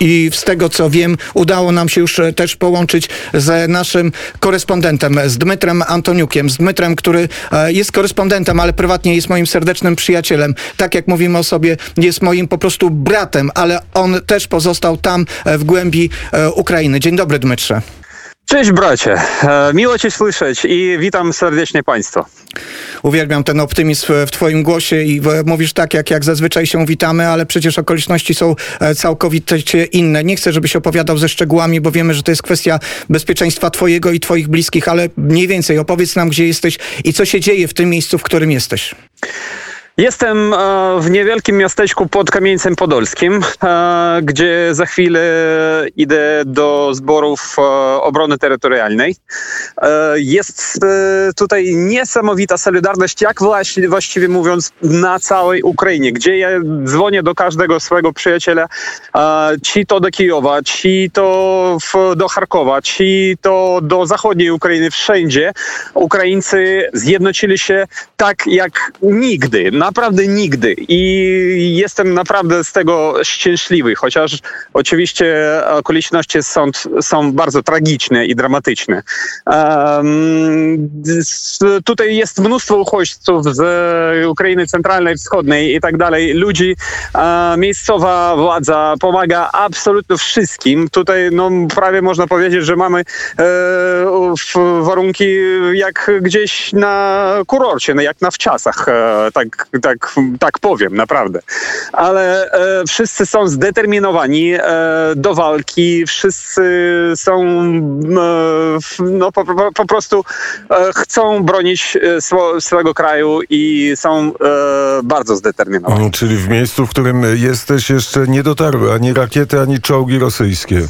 i z tego co wiem, udało nam się już e, też połączyć z naszym korespondentem, z Dmytrem Antoniukiem, z Dmytrem, który e, jest korespondentem, ale prywatnie jest moim serdecznym przyjacielem. Tak jak mówimy o sobie, jest moim po prostu bratem, ale on też pozostał tam e, w głębi Ukrainy. Dzień dobry, Dmytrze. Cześć bracie, E, miło Cię słyszeć i witam serdecznie Państwa. Uwielbiam ten optymizm w Twoim głosie i mówisz tak, jak, jak zazwyczaj się witamy, ale przecież okoliczności są e, całkowicie inne. Nie chcę, żebyś opowiadał ze szczegółami, bo wiemy, że to jest kwestia bezpieczeństwa Twojego i Twoich bliskich, ale mniej więcej opowiedz nam, gdzie jesteś i co się dzieje w tym miejscu, w którym jesteś. Jestem e, w niewielkim miasteczku pod Kamieńcem Podolskim, e, gdzie za chwilę idę do zborów e, obrony terytorialnej. Jest tutaj niesamowita solidarność, jak właściwie mówiąc, na całej Ukrainie, gdzie ja dzwonię do każdego swojego przyjaciela, ci to do Kijowa, ci to do Charkowa, ci to do zachodniej Ukrainy, wszędzie Ukraińcy zjednoczyli się tak jak nigdy, naprawdę nigdy. I jestem naprawdę z tego szczęśliwy, chociaż oczywiście okoliczności są, są bardzo tragiczne i dramatyczne. Um, tutaj jest mnóstwo uchodźców z Ukrainy Centralnej, Wschodniej i tak dalej. Ludzi, miejscowa władza pomaga absolutnie wszystkim. Tutaj no, prawie można powiedzieć, że mamy e, warunki jak gdzieś na kurorcie, no, jak na wczasach, e, tak, tak, tak powiem, naprawdę. Ale e, wszyscy są zdeterminowani e, do walki, wszyscy są e, no, po, po, po prostu e, chcą bronić e, swo, swojego kraju i są e, bardzo zdeterminowani. Mm, Czyli w miejscu, w którym jesteś, jeszcze nie dotarły ani rakiety, ani czołgi rosyjskie.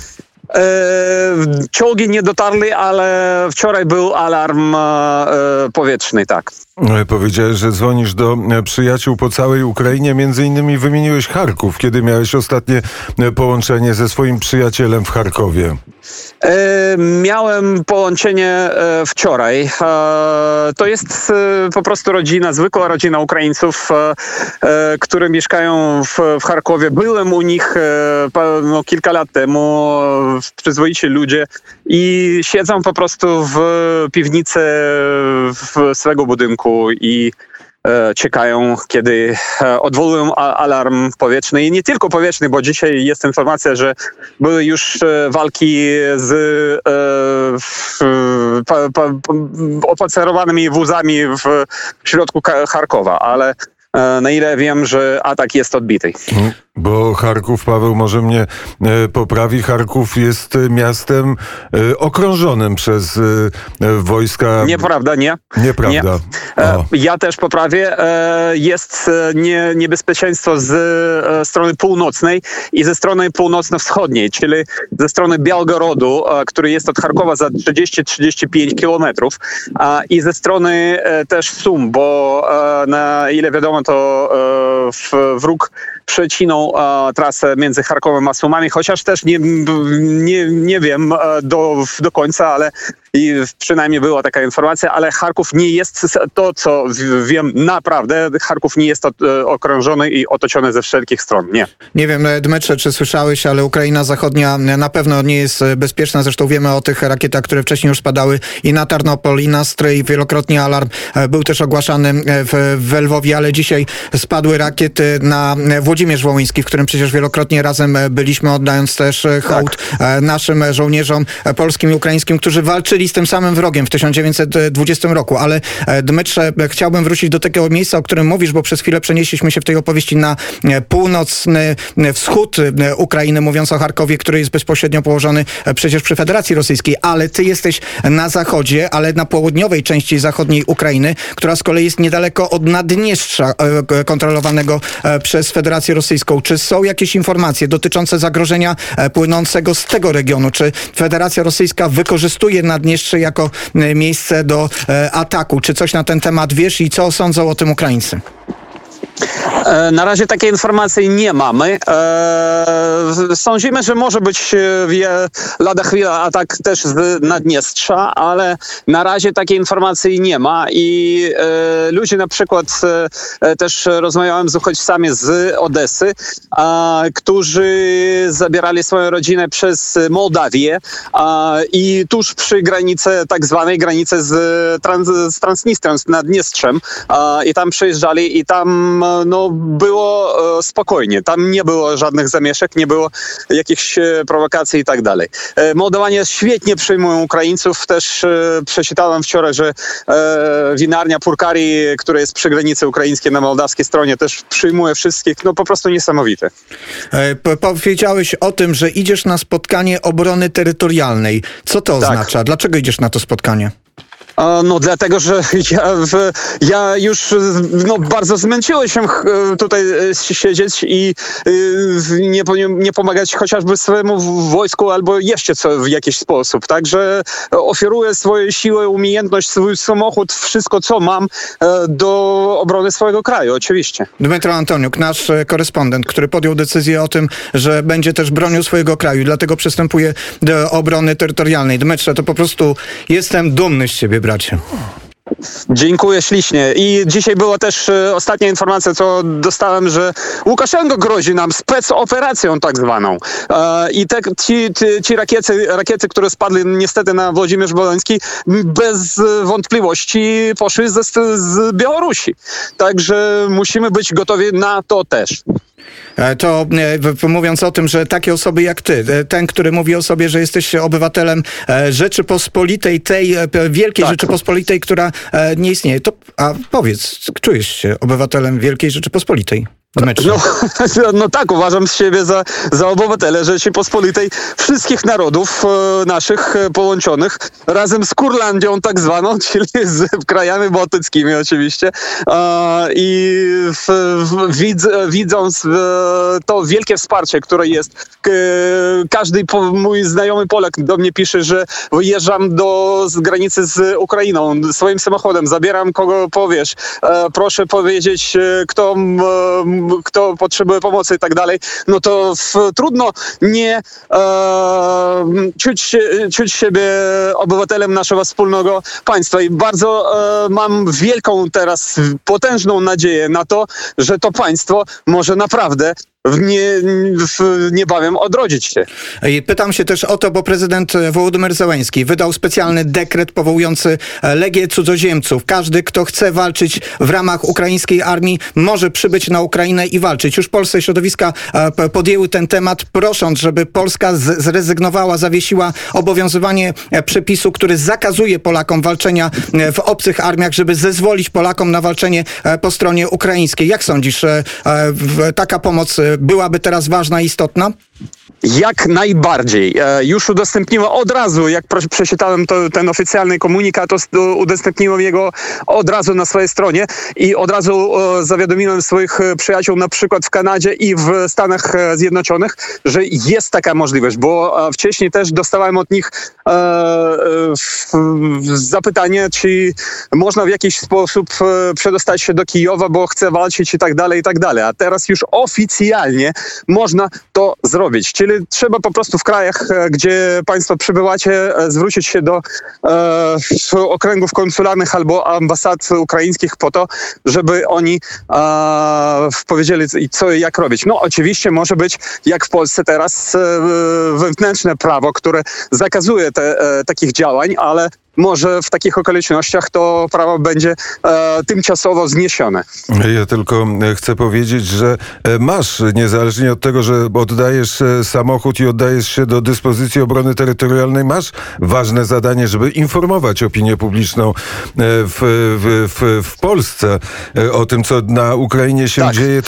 Czołgi nie dotarli, ale wczoraj był alarm powietrzny, tak. E, Powiedziałeś, że dzwonisz do e, przyjaciół po całej Ukrainie. Między innymi wymieniłeś Charków, kiedy miałeś ostatnie e, połączenie ze swoim przyjacielem w Charkowie. E, miałem połączenie wczoraj. E, to jest po prostu rodzina, zwykła rodzina Ukraińców, e, które mieszkają w, w Charkowie. Byłem u nich no, kilka lat temu, przyzwoici ludzie i siedzą po prostu w piwnicy w swego budynku i e, czekają, kiedy e, odwołują alarm powietrzny. I nie tylko powietrzny, bo dzisiaj jest informacja, że były już e, walki z opacerowanymi wózami w środku Charkowa, ale na ile wiem, że atak jest odbity. Mm, Bo Charków, Paweł może mnie e, poprawi, Charków jest e, miastem e, okrążonym przez wojska... Nieprawda, nie? Nieprawda. E, O. Ja też poprawię. Jest nie, niebezpieczeństwo z strony północnej i ze strony północno-wschodniej, czyli ze strony Białgorodu, który jest od Charkowa za 30-35 kilometrów a i ze strony też Sum, bo na ile wiadomo to wróg przecinął e, trasę między Charkowem a Sumami, chociaż też nie, nie, nie wiem e, do, do końca, ale i przynajmniej była taka informacja, ale Charków nie jest to, co wiem naprawdę. Charków nie jest okrążony i otoczony ze wszelkich stron. Nie. Nie wiem, e, Dmetrze, czy słyszałeś, ale Ukraina Zachodnia e, na pewno nie jest e, bezpieczna. Zresztą wiemy o tych rakietach, które wcześniej już spadały i na Tarnopol, i na Stryj. Wielokrotnie alarm był też ogłaszany w, w Lwowie, ale dzisiaj spadły rakiety na Włodzimierz Wołyński, w którym przecież wielokrotnie razem byliśmy, oddając też hołd e, naszym żołnierzom polskim i ukraińskim, którzy walczyli z tym samym wrogiem w 1920 roku. Ale e, Dmytrze, e, chciałbym wrócić do takiego miejsca, o którym mówisz, bo przez chwilę przenieśliśmy się w tej opowieści na e, północny wschód Ukrainy, mówiąc o Charkowie, który jest bezpośrednio położony przecież przy Federacji Rosyjskiej, ale ty jesteś na zachodzie, ale na południowej części zachodniej Ukrainy, która z kolei jest niedaleko od Naddniestrza kontrolowanego przez Federację Rosyjską. Czy są jakieś informacje dotyczące zagrożenia płynącego z tego regionu? Czy Federacja Rosyjska wykorzystuje Naddniestrze jako e, miejsce do e, ataku? Czy coś na ten temat wiesz i co sądzą o tym Ukraińcy? E, Na razie takiej informacji nie mamy. E, Sądzimy, że może być e, lada chwila atak też z Naddniestrza, ale na razie takiej informacji nie ma i ludzie na przykład też rozmawiałem z uchodźcami z Odesy, którzy zabierali swoją rodzinę przez Mołdawię i tuż przy granicy, tak zwanej granicy z, trans, z Transnistrią, z Naddniestrzem i tam przyjeżdżali i tam no, było e, spokojnie. Tam nie było żadnych zamieszek, nie było jakichś e, prowokacji i tak dalej. E, Mołdawanie świetnie przyjmują Ukraińców. Też przeczytałem wczoraj, że winarnia Purkari, która jest przy granicy ukraińskiej na mołdawskiej stronie, też przyjmuje wszystkich. No po prostu niesamowite. Powiedziałeś o tym, że idziesz na spotkanie obrony terytorialnej. Co to Tak. oznacza? Dlaczego idziesz na to spotkanie? No dlatego, że ja, ja już no, bardzo zmęczyłem się tutaj e, siedzieć i y, nie, nie pomagać chociażby swojemu wojsku albo jeszcze co w jakiś sposób. Także oferuję swoje siły, umiejętność, swój samochód, wszystko co mam e, do obrony swojego kraju, oczywiście. Dmytro Antoniuk, nasz e, korespondent, który podjął decyzję o tym, że będzie też bronił swojego kraju, dlatego przystępuje do obrony terytorialnej. Dmytrze, to po prostu jestem dumny z ciebie, bracie. Dziękuję ślicznie. I dzisiaj była też e, ostatnia informacja, co dostałem, że Łukaszenko grozi nam specoperacją tak zwaną. E, I te, ci, ci, ci rakiety, rakiety, które spadły niestety na Włodzimierz Woleński, m, bez wątpliwości poszły ze, z Białorusi. Także musimy być gotowi na to też. E, To mówiąc o tym, że takie osoby jak ty, ten, który mówi o sobie, że jesteś obywatelem Rzeczypospolitej, tej wielkiej Tak. Rzeczypospolitej, która nie istnieje, to a powiedz, czujesz się obywatelem Wielkiej Rzeczypospolitej? No, no tak, uważam siebie za, za obywatele Rzeczypospolitej wszystkich narodów e, naszych e, połączonych razem z Kurlandią tak zwaną, czyli z krajami bałtyckimi oczywiście. E, I w, w, widz, widząc e, to wielkie wsparcie, które jest, każdy po, mój znajomy Polak do mnie pisze, że wyjeżdżam do z granicy z Ukrainą swoim samochodem, zabieram kogo powiesz, e, proszę powiedzieć, kto, kto potrzebuje pomocy i tak dalej, no to w, trudno nie e, czuć, czuć siebie obywatelem naszego wspólnego państwa. I bardzo e, mam wielką teraz, potężną nadzieję na to, że to państwo może naprawdę w nie, w niebawem odrodzić się. Pytam się też o to, bo prezydent Wołodymyr Zełenski wydał specjalny dekret powołujący Legię Cudzoziemców. Każdy, kto chce walczyć w ramach ukraińskiej armii, może przybyć na Ukrainę i walczyć. Już polskie środowiska e, podjęły ten temat, prosząc, żeby Polska zrezygnowała, zawiesiła obowiązywanie e, przepisu, który zakazuje Polakom walczenia e, w obcych armiach, żeby zezwolić Polakom na walczenie po stronie ukraińskiej. Jak sądzisz, taka pomoc byłaby teraz ważna i istotna? Jak najbardziej. E, Już udostępniłem od razu, jak przeczytałem to, ten oficjalny komunikat, udostępniłem jego od razu na swojej stronie i od razu e, zawiadomiłem swoich e, przyjaciół na przykład w Kanadzie i w Stanach Zjednoczonych, że jest taka możliwość, bo wcześniej też dostałem od nich zapytanie, czy można w jakiś sposób przedostać się do Kijowa, bo chcę walczyć i tak dalej, i tak dalej. A teraz już oficjalnie można to zrobić. Czyli trzeba po prostu w krajach, e, gdzie państwo przybywacie, e, zwrócić się do e, okręgów konsularnych albo ambasad ukraińskich po to, żeby oni e, powiedzieli co i jak robić. No oczywiście może być, jak w Polsce teraz, e, wewnętrzne prawo, które zakazuje te, e, takich działań, ale może w takich okolicznościach to prawo będzie e, tymczasowo zniesione. Ja tylko e, chcę powiedzieć, że e, masz, niezależnie od tego, że oddajesz e, samochód i oddajesz się do dyspozycji obrony terytorialnej, masz ważne zadanie, żeby informować opinię publiczną w, w, w, w Polsce o tym, co na Ukrainie się Tak. dzieje.